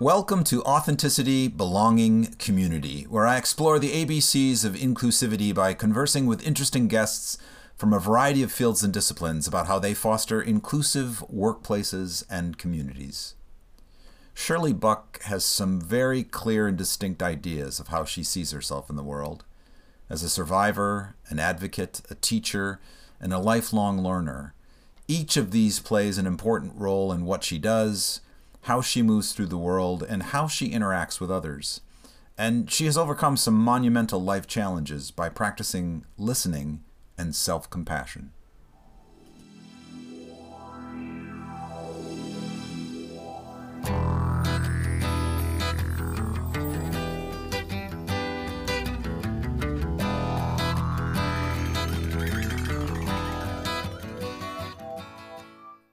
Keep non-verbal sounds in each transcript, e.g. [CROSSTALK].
Welcome to Authenticity, Belonging, Community, where I explore the ABCs of inclusivity by conversing with interesting guests from a variety of fields and disciplines about how they foster inclusive workplaces and communities. Shirley Buck has some very clear and distinct ideas of how she sees herself in the world. As a survivor, an advocate, a teacher, and a lifelong learner, each of these plays an important role in what she does how she moves through the world, and how she interacts with others. And she has overcome some monumental life challenges by practicing listening and self compassion.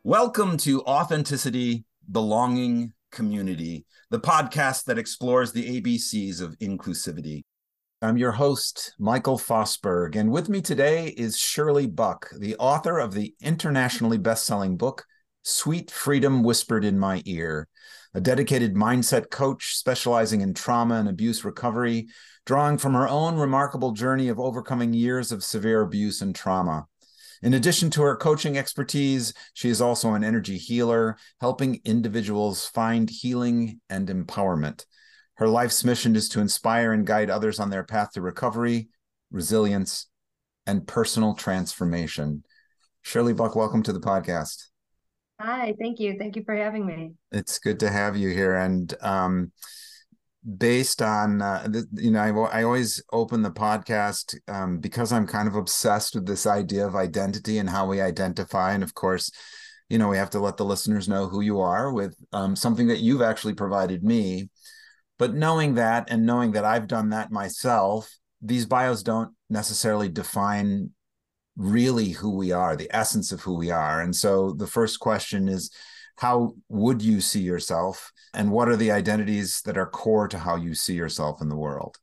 Welcome to Authenticity Belonging Community, the podcast that explores the ABCs of inclusivity. I'm your host, Michael Fosberg, and with me today is Shirley Buck, the author of the internationally best-selling book, Sweet Freedom Whispered in My Ear, a dedicated mindset coach specializing in trauma and abuse recovery, drawing from her own remarkable journey of overcoming years of severe abuse and trauma. In addition to her coaching expertise, she is also an energy healer, helping individuals find healing and empowerment. Her life's mission is to inspire and guide others on their path to recovery, resilience, and personal transformation. Shirley Buck, welcome to the podcast. Hi, thank you. Thank you for having me. It's good to have you here. And um, based on uh, you know I, I always open the podcast um, because i'm kind of obsessed with this idea of identity and how we identify. And of course you know we have to let the listeners know who you are with um, something that you've actually provided me. But knowing that and knowing that i've done that myself these bios don't necessarily define really who we are the essence of who we are. And so the first question is how would you see yourself? And what are the identities that are core to how you see yourself in the world?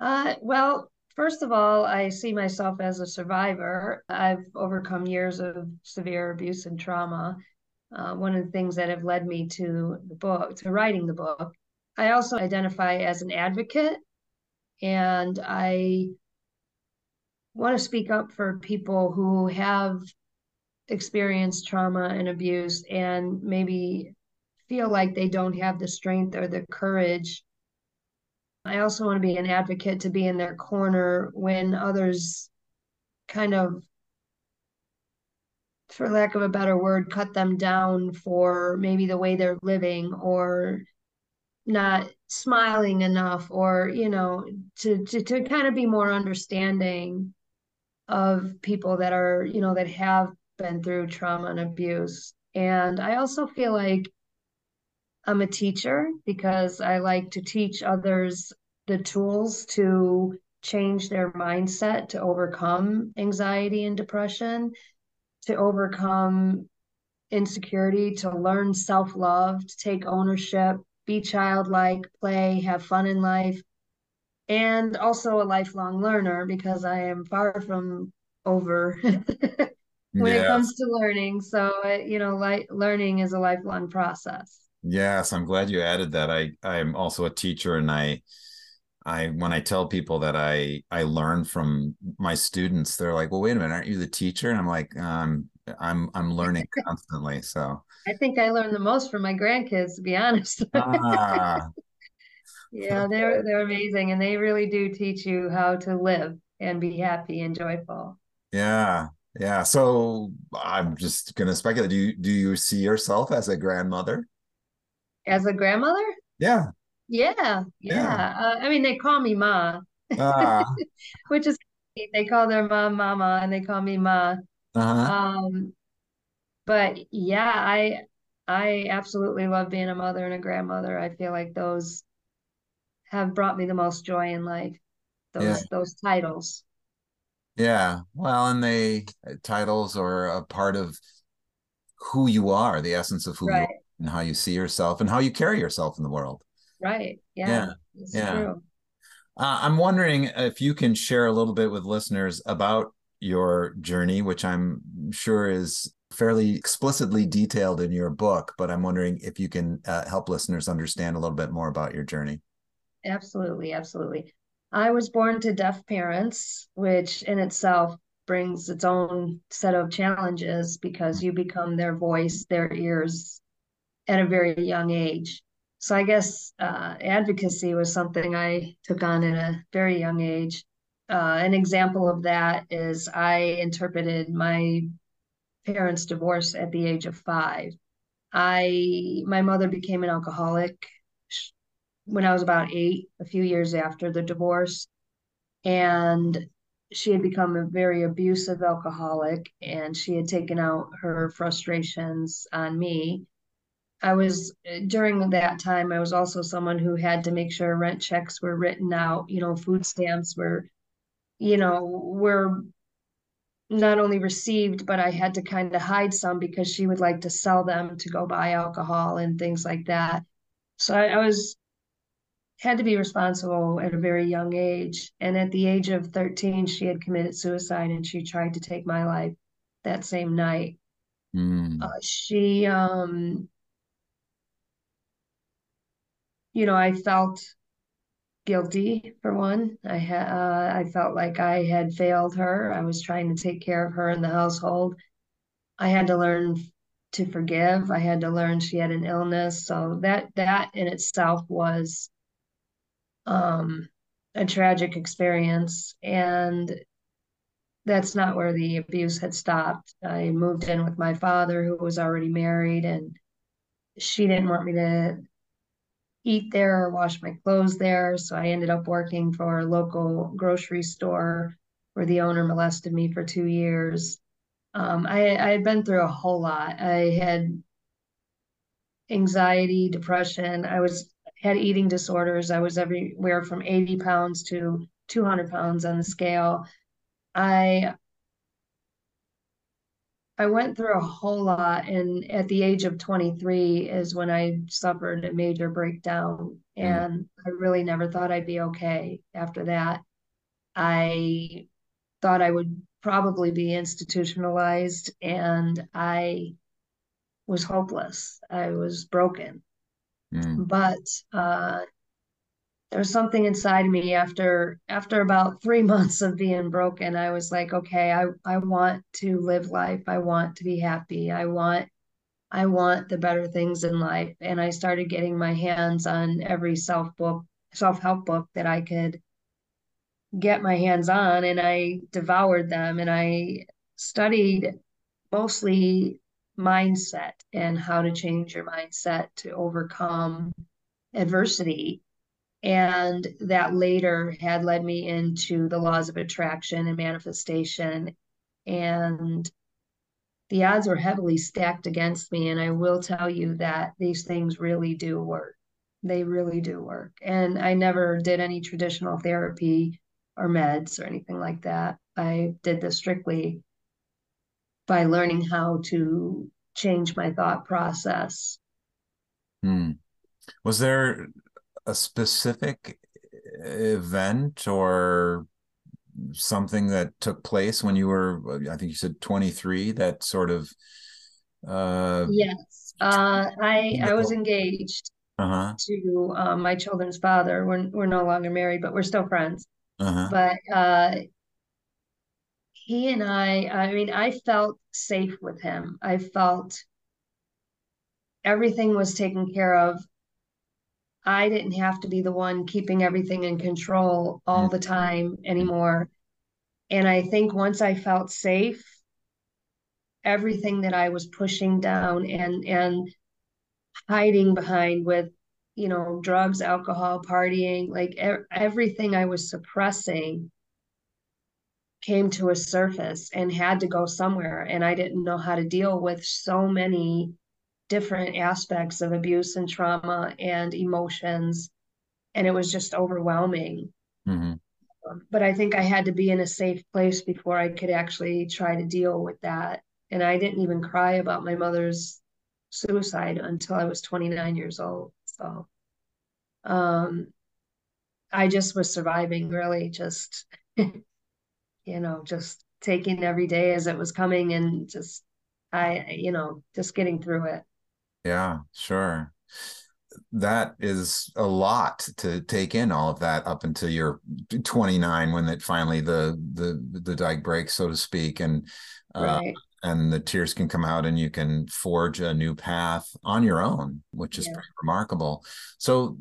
Uh, well first of all i see myself as a survivor. I've overcome years of severe abuse and trauma. Uh, one of the things that have led me to the book to writing the book i also identify as an advocate. And i want to speak up for people who have experienced trauma and abuse and maybe feel like they don't have the strength or the courage. I also want to be an advocate to be in their corner when others kind of, for lack of a better word, cut them down for maybe the way they're living or not smiling enough or you know to to, to kind of be more understanding of people that are you know that have been through trauma and abuse. And I also feel like I'm a teacher because I like to teach others the tools to change their mindset to overcome anxiety and depression, to overcome insecurity, to learn self love, to take ownership, be childlike, play, have fun in life, and also a lifelong learner because I am far from over [LAUGHS] when it comes to learning. So, uh, you know, like learning is a lifelong process. Yes, I'm glad you added that. I I'm also a teacher and I I when I tell people that I I learn from my students, they're like, "Well, wait a minute, aren't you the teacher?" And I'm like, um, "I'm I'm learning [LAUGHS] constantly." So I think I learn the most from my grandkids, to be [LAUGHS] honest. Ah. yeah, they're they're amazing, and they really do teach you how to live and be happy and joyful. Yeah, yeah. So I'm just gonna speculate. Do you do you see yourself as a grandmother? As a grandmother? Yeah. Yeah. Yeah. yeah. Uh, I mean, they call me Ma, uh, [LAUGHS] which is they call their mom Mama, and they call me Ma. Uh-huh. Um, but yeah, I I absolutely love being a mother and a grandmother. I feel like those have brought me the most joy in life. Those yeah. those titles. Yeah. Well, and they uh, titles are a part of who you are, the essence of who right. you are and how you see yourself and how you carry yourself in the world. Right. Yeah. Yeah. yeah. Uh, I'm wondering if you can share a little bit with listeners about your journey, which I'm sure is fairly explicitly detailed in your book, but I'm wondering if you can uh, help listeners understand a little bit more about your journey. Absolutely, absolutely. I was born to deaf parents, which in itself brings its own set of challenges because you become their voice, their ears at a very young age. So I guess uh, advocacy was something I took on at a very young age. Uh, an example of that is I interpreted my parents' divorce at the age of five. I my mother became an alcoholic when I was about eight, a few years after the divorce, and she had become a very abusive alcoholic, and she had taken out her frustrations on me. I was during that time. I was also someone who had to make sure rent checks were written out. You know, food stamps were, you know, were not only received, but I had to kind of hide some because she would like to sell them to go buy alcohol and things like that. So I, I was had to be responsible at a very young age. And at the age of 13, she had committed suicide and she tried to take my life that same night. Mm. Uh, she, um, you know, I felt guilty for one. I had uh, I felt like I had failed her. I was trying to take care of her in the household. I had to learn to forgive. I had to learn she had an illness. So that that in itself was um, a tragic experience. And that's not where the abuse had stopped. I moved in with my father, who was already married, and she didn't want me to eat there or wash my clothes there. So I ended up working for a local grocery store where the owner molested me for two years. Um, I, I had been through a whole lot. I had anxiety, depression. I was had eating disorders. I was everywhere from 80 pounds to 200 pounds on the scale. I I went through a whole lot, and at the age of 23 is when I suffered a major breakdown, mm. and mm. I really never thought I'd be okay after that. I thought I would probably be institutionalized, and I was hopeless. I was broken. Mm. But uh, there was something inside me after after about three [LAUGHS] months of being broken. I was like okay i i want to live life. I want to be happy. I want i want the better things in life. And i started getting my hands on every self book self-help book that i could get my hands on. And i devoured them. And i studied mostly mindset and how to change your mindset to overcome adversity and that later had led me into the laws of attraction and manifestation. And the odds were heavily stacked against me. And I will tell you that these things really do work. They really do work. And I never did any traditional therapy or meds or anything like that. I did this strictly by learning how to change my thought process. Hmm. Was there a specific event or something that took place when you were i think you said 23 that sort of uh yes uh i i was engaged uh-huh. to um, my children's father we're, we're no longer married but we're still friends uh-huh. but uh he and i i mean i felt safe with him. I felt everything was taken care of. I didn't have to be the one keeping everything in control all the time anymore. And I think once I felt safe, everything that I was pushing down and and hiding behind with, you know, drugs, alcohol, partying, like everything I was suppressing came to a surface and had to go somewhere and I didn't know how to deal with so many different aspects of abuse and trauma and emotions and it was just overwhelming mm-hmm. Um, but i think i had to be in a safe place before i could actually try to deal with that and i didn't even cry about my mother's suicide until i was 29 years old so um i just was surviving really just [LAUGHS] you know just taking every day as it was coming and just I, you know, just getting through it. Yeah, sure. That is a lot to take in all of that up until you're 29 when it finally the the the dike breaks, so to speak. And uh, right and the tears can come out and you can forge a new path on your own which is yeah. pretty remarkable so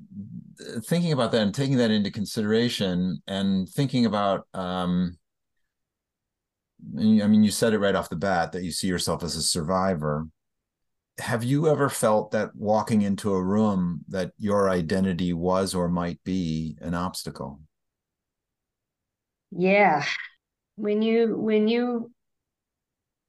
thinking about that and taking that into consideration and thinking about um i mean you said it right off the bat that you see yourself as a survivor have you ever felt that walking into a room that your identity was or might be an obstacle yeah when you when you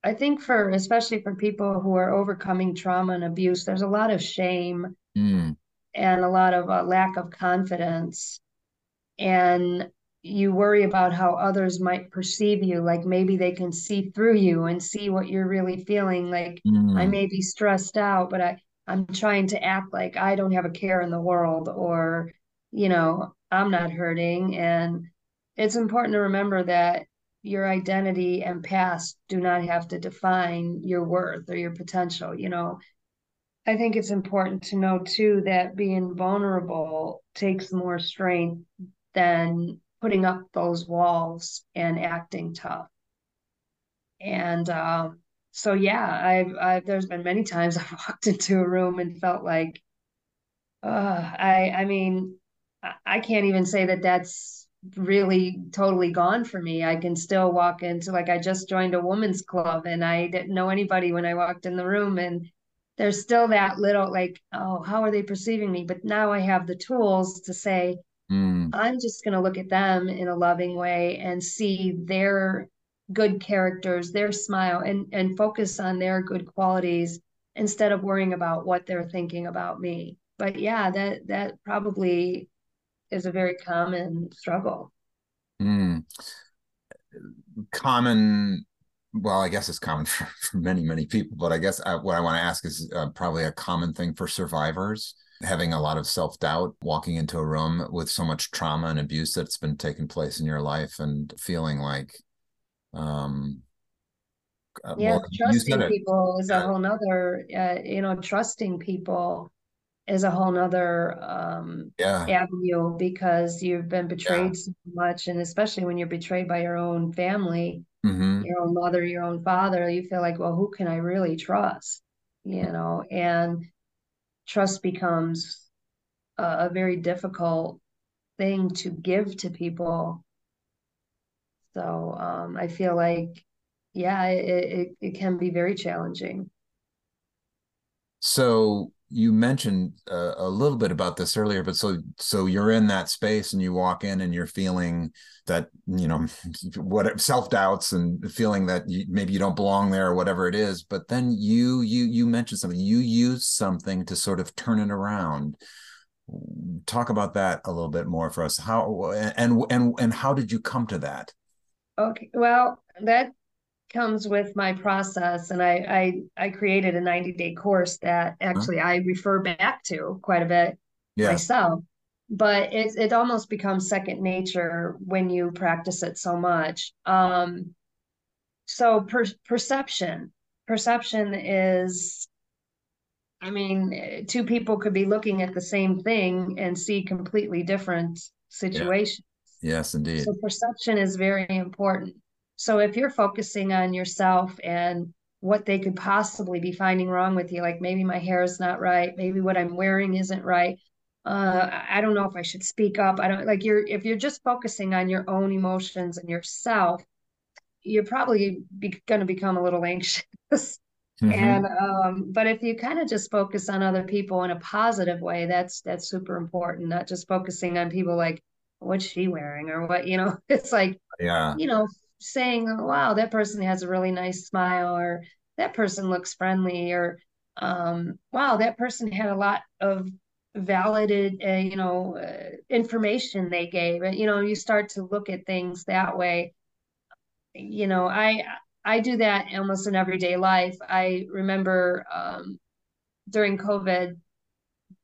I think for especially for people who are overcoming trauma and abuse, there's a lot of shame mm. and a lot of uh, lack of confidence. And you worry about how others might perceive you. Like maybe they can see through you and see what you're really feeling. Like mm. I may be stressed out, but I, I'm trying to act like I don't have a care in the world or, you know, I'm not hurting. And it's important to remember that your identity and past do not have to define your worth or your potential you know i think it's important to know too that being vulnerable takes more strength than putting up those walls and acting tough and uh, so yeah I've, I've there's been many times [LAUGHS] i've walked into a room and felt like uh, i i mean i can't even say that that's really totally gone for me. I can still walk into like I just joined a women's club and I didn't know anybody when I walked in the room and there's still that little like oh how are they perceiving me but now I have the tools to say mm. I'm just going to look at them in a loving way and see their good characters, their smile and and focus on their good qualities instead of worrying about what they're thinking about me. But yeah, that that probably is a very common struggle. Mm. Common, well, I guess it's common [LAUGHS] for, for many, many people, but I guess I, uh, what I want to ask is uh, probably a common thing for survivors having a lot of self doubt, walking into a room with so much trauma and abuse that's been taking place in your life, and feeling like, um, uh, yeah, well, trusting people is a whole nother, uh, you know, trusting people is a whole nother um, yeah. avenue because you've been betrayed yeah. so much and especially when you're betrayed by your own family mm-hmm. your own mother your own father you feel like well who can i really trust you know and trust becomes a, a very difficult thing to give to people. So um, i feel like yeah it, it, it can be very challenging. So you mentioned uh, a little bit about this earlier but so so you're in that space and you walk in and you're feeling that you know [LAUGHS] what self-doubts and feeling that you, maybe you don't belong there or whatever it is but then you you you mentioned something. You use something to sort of turn it around. Talk about that a little bit more for us. How and and and how did you come to that? Okay well that comes with my process and I I, I created a 90 day course that actually huh? I refer back to quite a bit yeah. myself but it it almost becomes second nature when you practice it so much um so per- perception perception is I mean two people could be looking at the same thing and see completely different situations yeah. yes indeed so perception is very important so if you're focusing on yourself and what they could possibly be finding wrong with you, like maybe my hair is not right, maybe what I'm wearing isn't right. Uh, I don't know if I should speak up. I don't like you're if you're just focusing on your own emotions and yourself, you're probably going to become a little [LAUGHS] anxious. Mm-hmm. And um, but if you kind of just focus on other people in a positive way, that's that's super important. Not just focusing on people like what's she wearing or what you know. [LAUGHS] It's like yeah, you know, saying, oh, wow, that person has a really nice smile, or that person looks friendly, or um, wow, that person had a lot of validated, uh, you know, uh, information they gave. You know, you start to look at things that way. You know, I I do that almost in everyday life. I remember um, during COVID,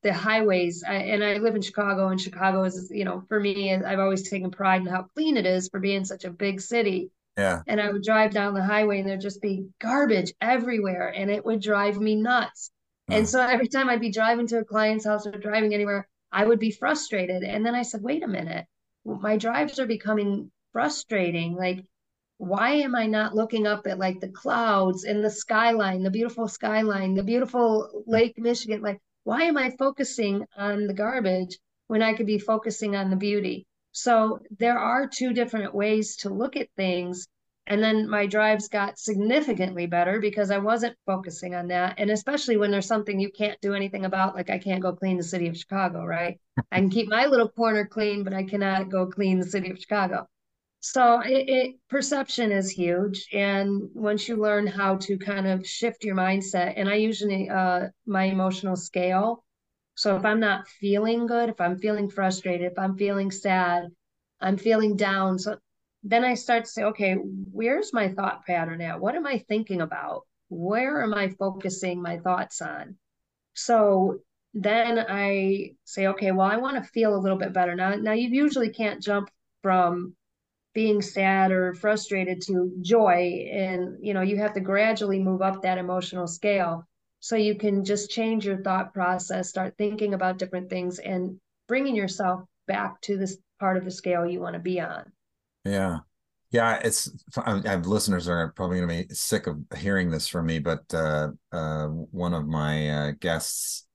the highways I, and i live in chicago and chicago is you know for me i've always taken pride in how clean it is for being such a big city Yeah. And I would drive down the highway and there'd just be garbage everywhere and it would drive me nuts. Hmm. And so every time I'd be driving to a client's house or driving anywhere, I would be frustrated. And then I said, wait a minute, my drives are becoming frustrating. Like, why am I not looking up at like the clouds and the skyline, the beautiful skyline, the beautiful hmm. Lake Michigan? Like, why am I focusing on the garbage when I could be focusing on the beauty? So there are two different ways to look at things. And then my drives got significantly better because I wasn't focusing on that. And especially when there's something you can't do anything about, like I can't go clean the city of Chicago, right? I can keep my little corner clean, but I cannot go clean the city of Chicago. So it, it, perception is huge, and once you learn how to kind of shift your mindset, and I usually uh, my emotional scale. So if I'm not feeling good, if I'm feeling frustrated, if I'm feeling sad, I'm feeling down. So then I start to say, okay, where's my thought pattern at? What am I thinking about? Where am I focusing my thoughts on? So then I say, okay, well, I want to feel a little bit better. Now, now you usually can't jump from being sad or frustrated to joy and you know you have to gradually move up that emotional scale. So you can just change your thought process start thinking about different things and bringing yourself back to this part of the scale you want to be on. Yeah. Yeah it's i have listeners are probably going to be sick of hearing this from me but uh, uh, one of my uh, guests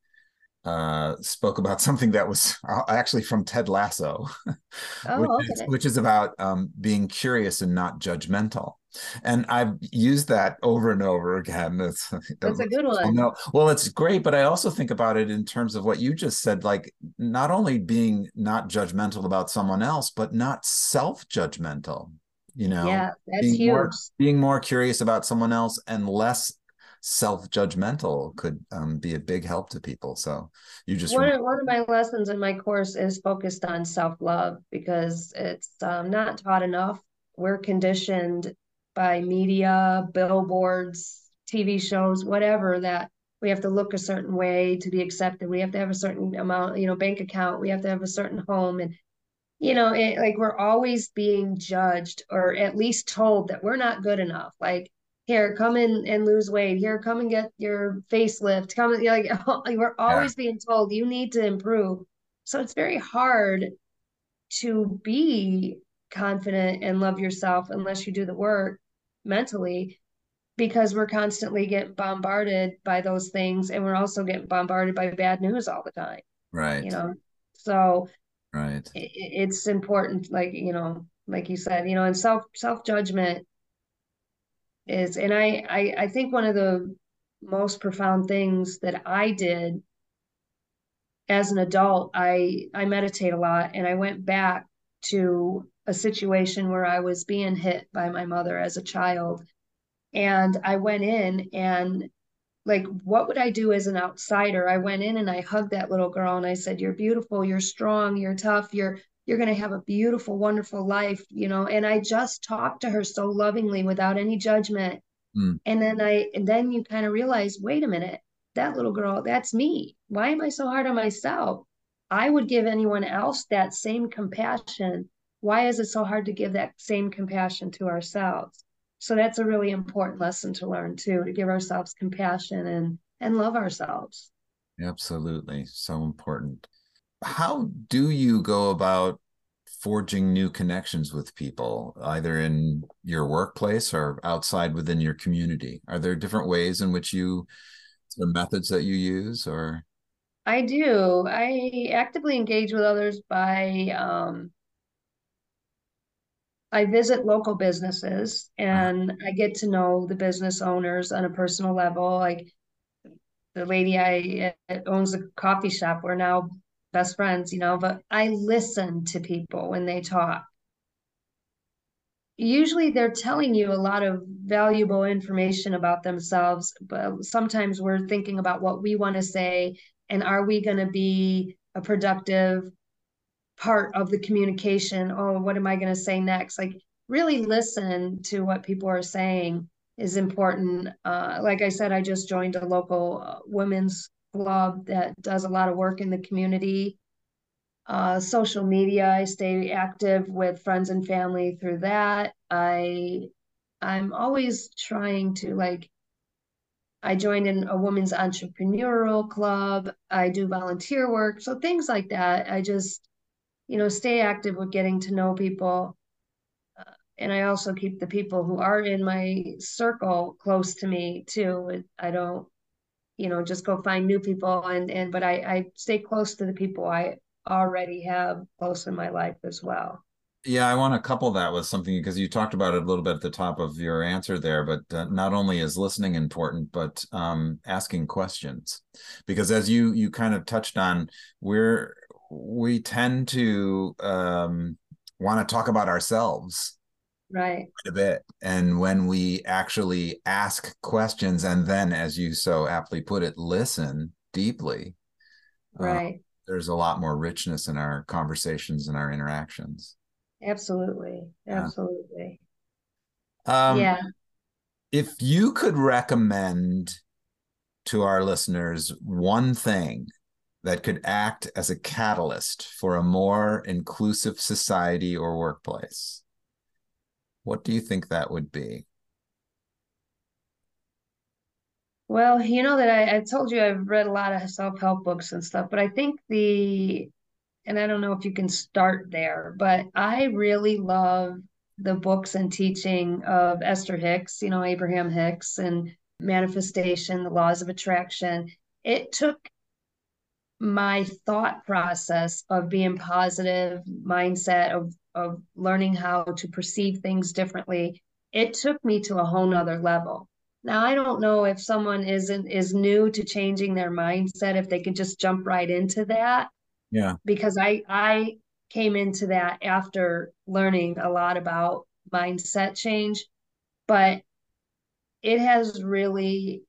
uh, spoke about [LAUGHS] something that was uh, actually from Ted Lasso, [LAUGHS] oh, which, okay. is, which, is, about um, being curious and not judgmental. And I've used that over and over again. [LAUGHS] It's, That's a good one. No, well, it's great, but I also think about it in terms of what you just said, like not only being not judgmental about someone else, but not self-judgmental. You know, yeah, that's being huge. More, being more curious about someone else and less self-judgmental could um, be a big help to people. So you just one, of, one of my lessons in my course is focused on self-love because it's um, not taught enough. We're conditioned by media billboards tv shows whatever that we have to look a certain way to be accepted. We have to have a certain amount you know bank account. We have to have a certain home. And you know it, like we're always being judged or at least told that we're not good enough. Like here come in and lose weight. Here come and get your facelift. Come and, like [LAUGHS] we're always yeah. being told you need to improve. So it's very hard to be confident and love yourself unless you do the work mentally because we're constantly getting bombarded by those things and we're also getting bombarded by bad news all the time right. you know? So right. it, it's important like you know like you said you know and self self judgment is and I, I i think one of the most profound things that i did as an adult i i meditate a lot and i went back to a situation where i was being hit by my mother as a child. And i went in and like what would i do as an outsider? I went in and i hugged that little girl and i said you're beautiful you're strong you're tough you're you're going to have a beautiful, wonderful life, you know. And I just talked to her so lovingly without any judgment. Mm. And then I, and then you kind of realize, wait a minute, that little girl, that's me. Why am I so hard on myself? I would give anyone else that same compassion. Why is it so hard to give that same compassion to ourselves? So that's a really important lesson to learn too, to give ourselves compassion and and love ourselves. Absolutely. So important how do you go about forging new connections with people either in your workplace or outside within your community are there different ways in which you the methods that you use or i do i actively engage with others by um, I visit local businesses uh-huh. and I get to know the business owners on a personal level. Like the lady I owns a coffee shop, we're now best friends, you know, but I listen to people when they talk. Usually they're telling you a lot of valuable information about themselves, but sometimes we're thinking about what we want to say and are we going to be a productive part of the communication? Oh, what am I going to say next? Like, really listen to what people are saying is important. Uh, like I said, I just joined a local uh, women's club that does a lot of work in the community. Uh, social media, I stay active with friends and family through that. I I'm always trying to like I joined in a women's entrepreneurial club. I do volunteer work. So things like that. I just, you know, stay active with getting to know people. Uh, and I also keep the people who are in my circle close to me too. I don't, you know, just go find new people and and but I I stay close to the people I already have close in my life as well. Yeah, I want to couple that with something because you talked about it a little bit at the top of your answer there. But uh, not only is listening important, but um, asking questions, because as you you kind of touched on, we're we tend to um, want to talk about ourselves right a bit, and when we actually ask questions and then, as you so aptly put it, listen deeply, uh, right, uh, there's a lot more richness in our conversations and our interactions. Absolutely. Absolutely. Um, yeah. If you could recommend to our listeners one thing that could act as a catalyst for a more inclusive society or workplace, what do you think that would be? Well, you know that I, I told you I've read a lot of self-help books and stuff, but I think the and I don't know if you can start there, but I really love the books and teaching of Esther Hicks, you know, Abraham Hicks and manifestation, the laws of attraction. It took my thought process of being positive, mindset of of learning how to perceive things differently. It took me to a whole nother level. Now I don't know if someone isn't is new to changing their mindset, if they could just jump right into that yeah because i i came into that after learning a lot about mindset change but it has really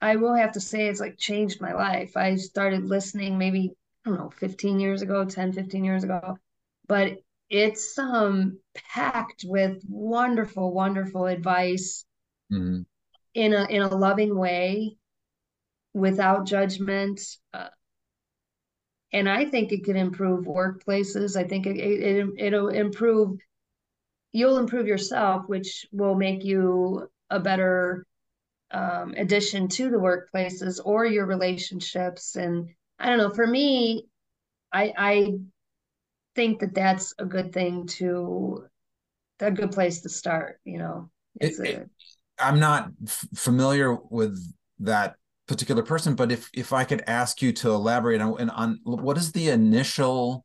i will have to say it's like changed my life i started listening maybe i don't know 15 years ago 10 15 years ago but it's um packed with wonderful wonderful advice mm-hmm. in a in a loving way without judgment uh, and I think it can improve workplaces. I think it, it it'll improve. You'll improve yourself, which will make you a better um, addition to the workplaces or your relationships. And I don't know. For me, I I think that that's a good thing to a good place to start. You know, it, a, it, I'm not f- familiar with that particular person but if if i could ask you to elaborate on, on what is the initial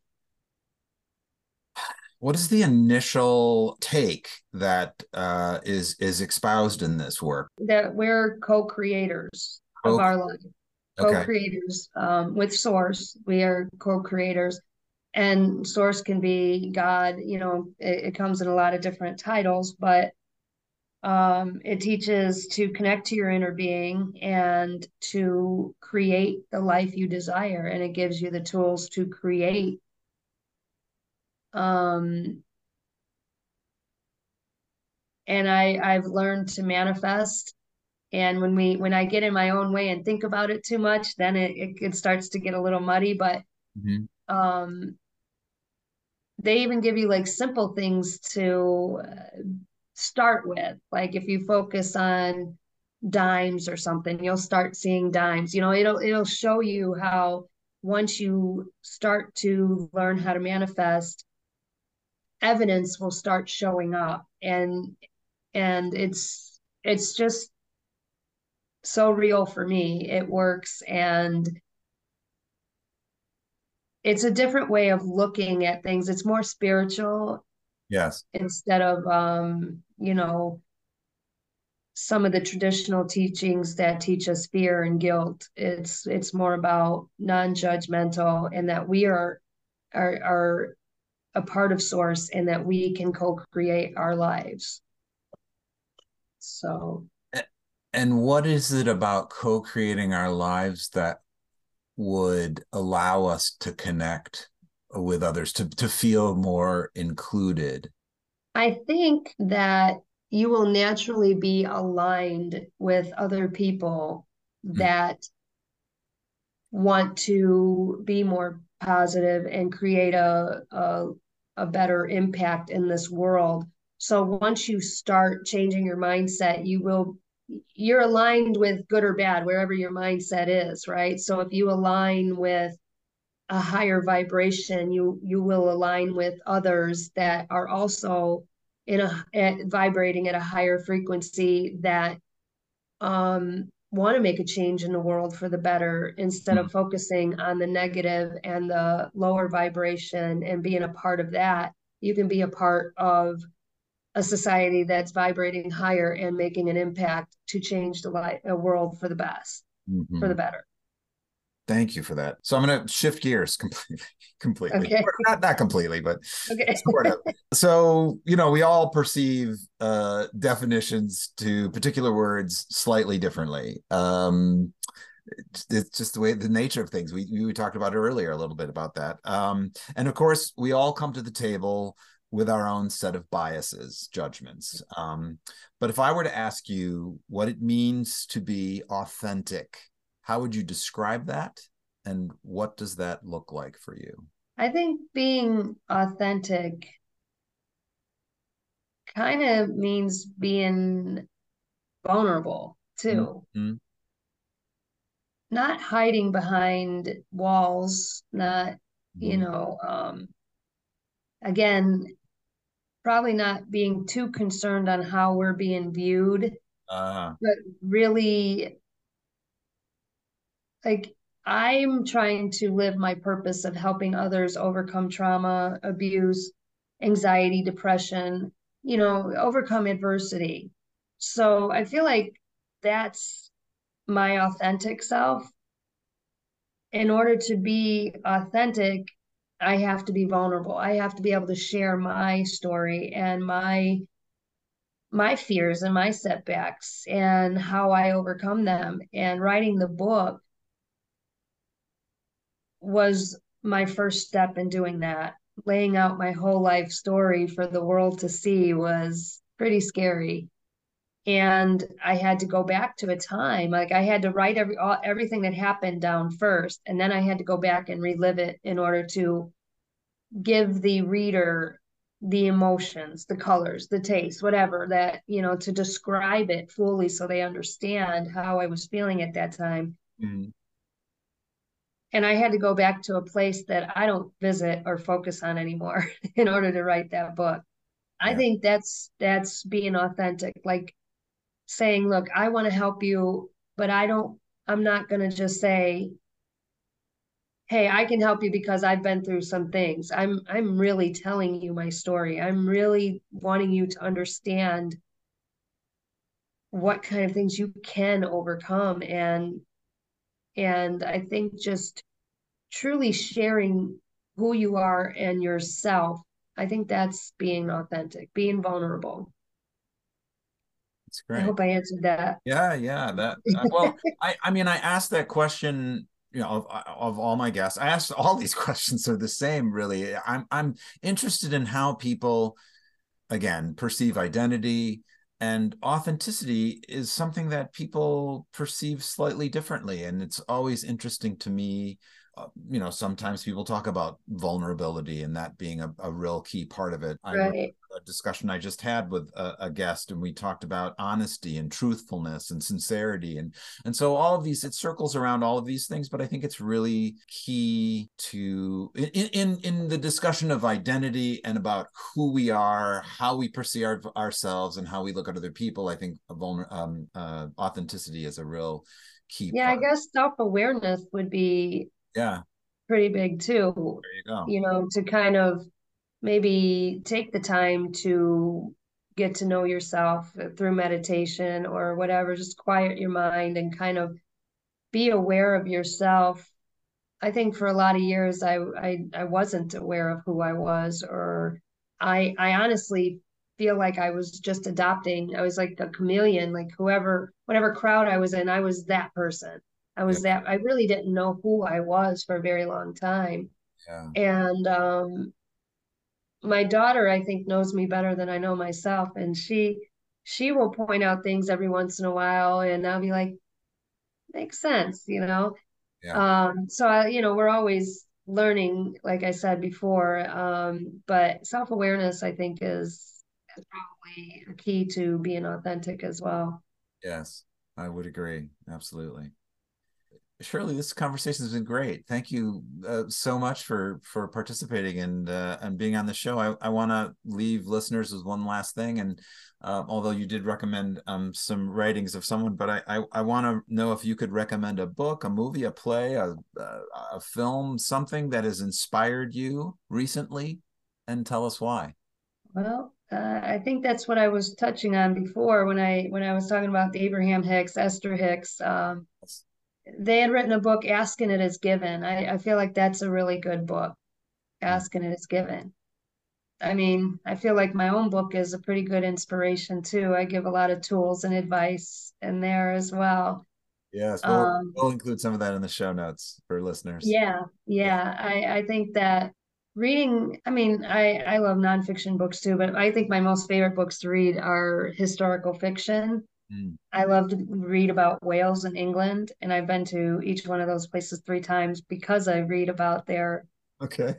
what is the initial take that uh, is is espoused in this work that we're co-creators co- of our life co-creators okay. um, with source we are co-creators and source can be god you know it, it comes in a lot of different titles but um, it teaches to connect to your inner being and to create the life you desire, and it gives you the tools to create. Um, and I I've learned to manifest. And when we when I get in my own way and think about it too much, then it it, it starts to get a little muddy. But mm-hmm. um, they even give you like simple things to uh, start with. Like if you focus on dimes or something, you'll start seeing dimes. You know, it'll it'll show you how once you start to learn how to manifest, evidence will start showing up and and it's it's just so real for me. It works and it's a different way of looking at things. It's more spiritual Yes. Instead of, um, you know, some of the traditional teachings that teach us fear and guilt. It's it's more about non-judgmental and that we are are are a part of source and that we can co-create our lives. So and what is it about co-creating our lives that would allow us to connect with others to to feel more included i think that you will naturally be aligned with other people mm-hmm. that want to be more positive and create a, a a better impact in this world So once you start changing your mindset, you will you're aligned with good or bad wherever your mindset is, right? So if you align with a higher vibration, you you will align with others that are also in a at, vibrating at a higher frequency that um want to make a change in the world for the better instead mm-hmm. of focusing on the negative and the lower vibration and being a part of that you can be a part of a society that's vibrating higher and making an impact to change the light a world for the best mm-hmm. for the better Thank you for that. So I'm going to shift gears completely, [LAUGHS] completely, okay. not not completely, but okay. [LAUGHS] sort of. So you know, we all perceive uh, definitions to particular words slightly differently. Um, it's just the way the nature of things. We we talked about it earlier a little bit about that. Um, and of course, we all come to the table with our own set of biases, judgments. Um, but if I were to ask you what it means to be authentic how would you describe that? And what does that look like for you? I think being authentic kind of means being vulnerable too. Mm-hmm. Not hiding behind walls, not, mm-hmm. you know, um, again, probably not being too concerned on how we're being viewed, uh, but really like I'm trying to live my purpose of helping others overcome trauma, abuse, anxiety, depression, you know, overcome adversity. So I feel like that's my authentic self. In order to be authentic, I have to be vulnerable. I have to be able to share my story and my my fears and my setbacks and how I overcome them. And writing the book was my first step in doing that. Laying out my whole life story for the world to see was pretty scary. And I had to go back to a time, like I had to write every all, everything that happened down first, and then I had to go back and relive it in order to give the reader the emotions, the colors, the taste, whatever that, you know, to describe it fully so they understand how I was feeling at that time. Mm-hmm and I had to go back to a place that I don't visit or focus on anymore [LAUGHS] in order to write that book. I think that's that's being authentic, like saying, "Look, I want to help you, but I don't. I'm not going to just say." Hey, I can help you because I've been through some things. I'm I'm really telling you my story. I'm really wanting you to understand what kind of things you can overcome and and I think just truly sharing who you are and yourself, I think that's being authentic, being vulnerable. That's great. I hope I answered that. Yeah, yeah. That uh, well, [LAUGHS] I I mean, I asked that question you know of, of all my guests i asked all these [LAUGHS] questions are the same really i'm i'm interested in how people again perceive identity and authenticity is something that people perceive slightly differently and it's always interesting to me uh, you know sometimes people talk about vulnerability and that being a, a real key part of it right. a discussion i just had with a, a, guest and we talked about honesty and truthfulness and sincerity and and so all of these it circles around all of these things but i think it's really key to in in, in the discussion of identity and about who we are how we perceive our, ourselves and how we look at other people i think vulner, um, uh, authenticity is a real key yeah part. i guess self-awareness would be yeah. pretty big too there you go. you know to kind of maybe take the time to get to know yourself through meditation or whatever just quiet your mind and kind of be aware of yourself. I think for a lot of years i i, I wasn't aware of who i was or i i honestly feel like i was just adopting i was like a chameleon like whoever whatever crowd i was in i was that person I was that I really didn't know who I was for a very long time. Yeah. And um my daughter I think knows me better than I know myself and she she will point out things every once in a while and I'll be like makes sense, you know. Yeah. Um so I you know, we're always learning like I said before um but self-awareness I think is is probably a key to being authentic as well. Yes, I would agree. Absolutely. Shirley, this conversation has been great. Thank you uh, so much for for participating and uh, and being on the show. I, I want to leave listeners with one last thing, and uh, although you did recommend um, some writings of someone, but I I, I want to know if you could recommend a book, a movie, a play, a, a, a film, something that has inspired you recently, and tell us why. Well, uh, I think that's what I was touching on before when I when I was talking about the Abraham Hicks, Esther Hicks. Um, they had written a book, Ask and It Is Given. I, I feel like that's a really good book. Ask and It Is Given. I mean, I feel like my own book is a pretty good inspiration too. I give a lot of tools and advice in there as well. Yes, we'll, um, we'll include some of that in the show notes for listeners. Yeah, yeah. I, I think that reading, I mean, I, I love nonfiction books too, but I think my most favorite books to read are historical fiction. Mm. I love to read about Wales and England, and I've been to each one of those places three times because I read about their okay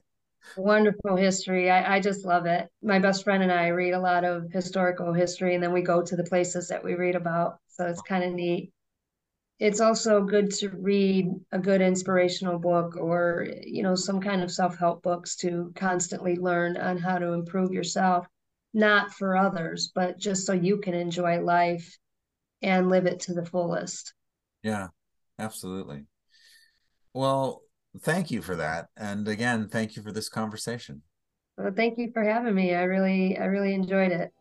wonderful history. I, I just love it. My best friend and I read a lot of historical history, and then we go to the places that we read about. So it's kind of neat. It's also good to read a good inspirational book or you know some kind of self-help books to constantly learn on how to improve yourself, not for others, but just so you can enjoy life and live it to the fullest. Yeah, absolutely. Well, thank you for that. And again, thank you for this conversation. Well, thank you for having me. I really, I really enjoyed it.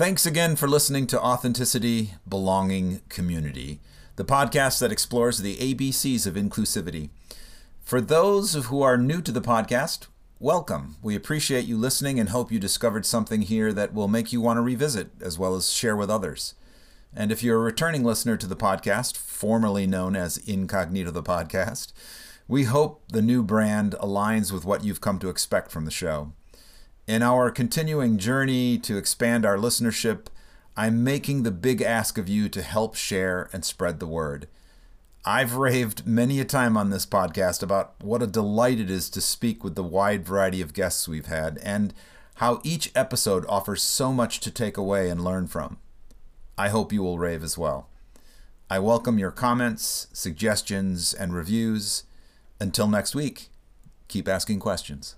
Thanks again for listening to Authenticity, Belonging, Community, the podcast that explores the ABCs of inclusivity. For those who are new to the podcast, welcome. We appreciate you listening and hope you discovered something here that will make you want to revisit as well as share with others. And if you're a returning listener to the podcast, formerly known as Incognito the Podcast, we hope the new brand aligns with what you've come to expect from the show. In our continuing journey to expand our listenership, I'm making the big ask of you to help share and spread the word. I've raved many a time on this podcast about what a delight it is to speak with the wide variety of guests we've had and how each episode offers so much to take away and learn from. I hope you will rave as well. I welcome your comments, suggestions, and reviews. Until next week, keep asking questions.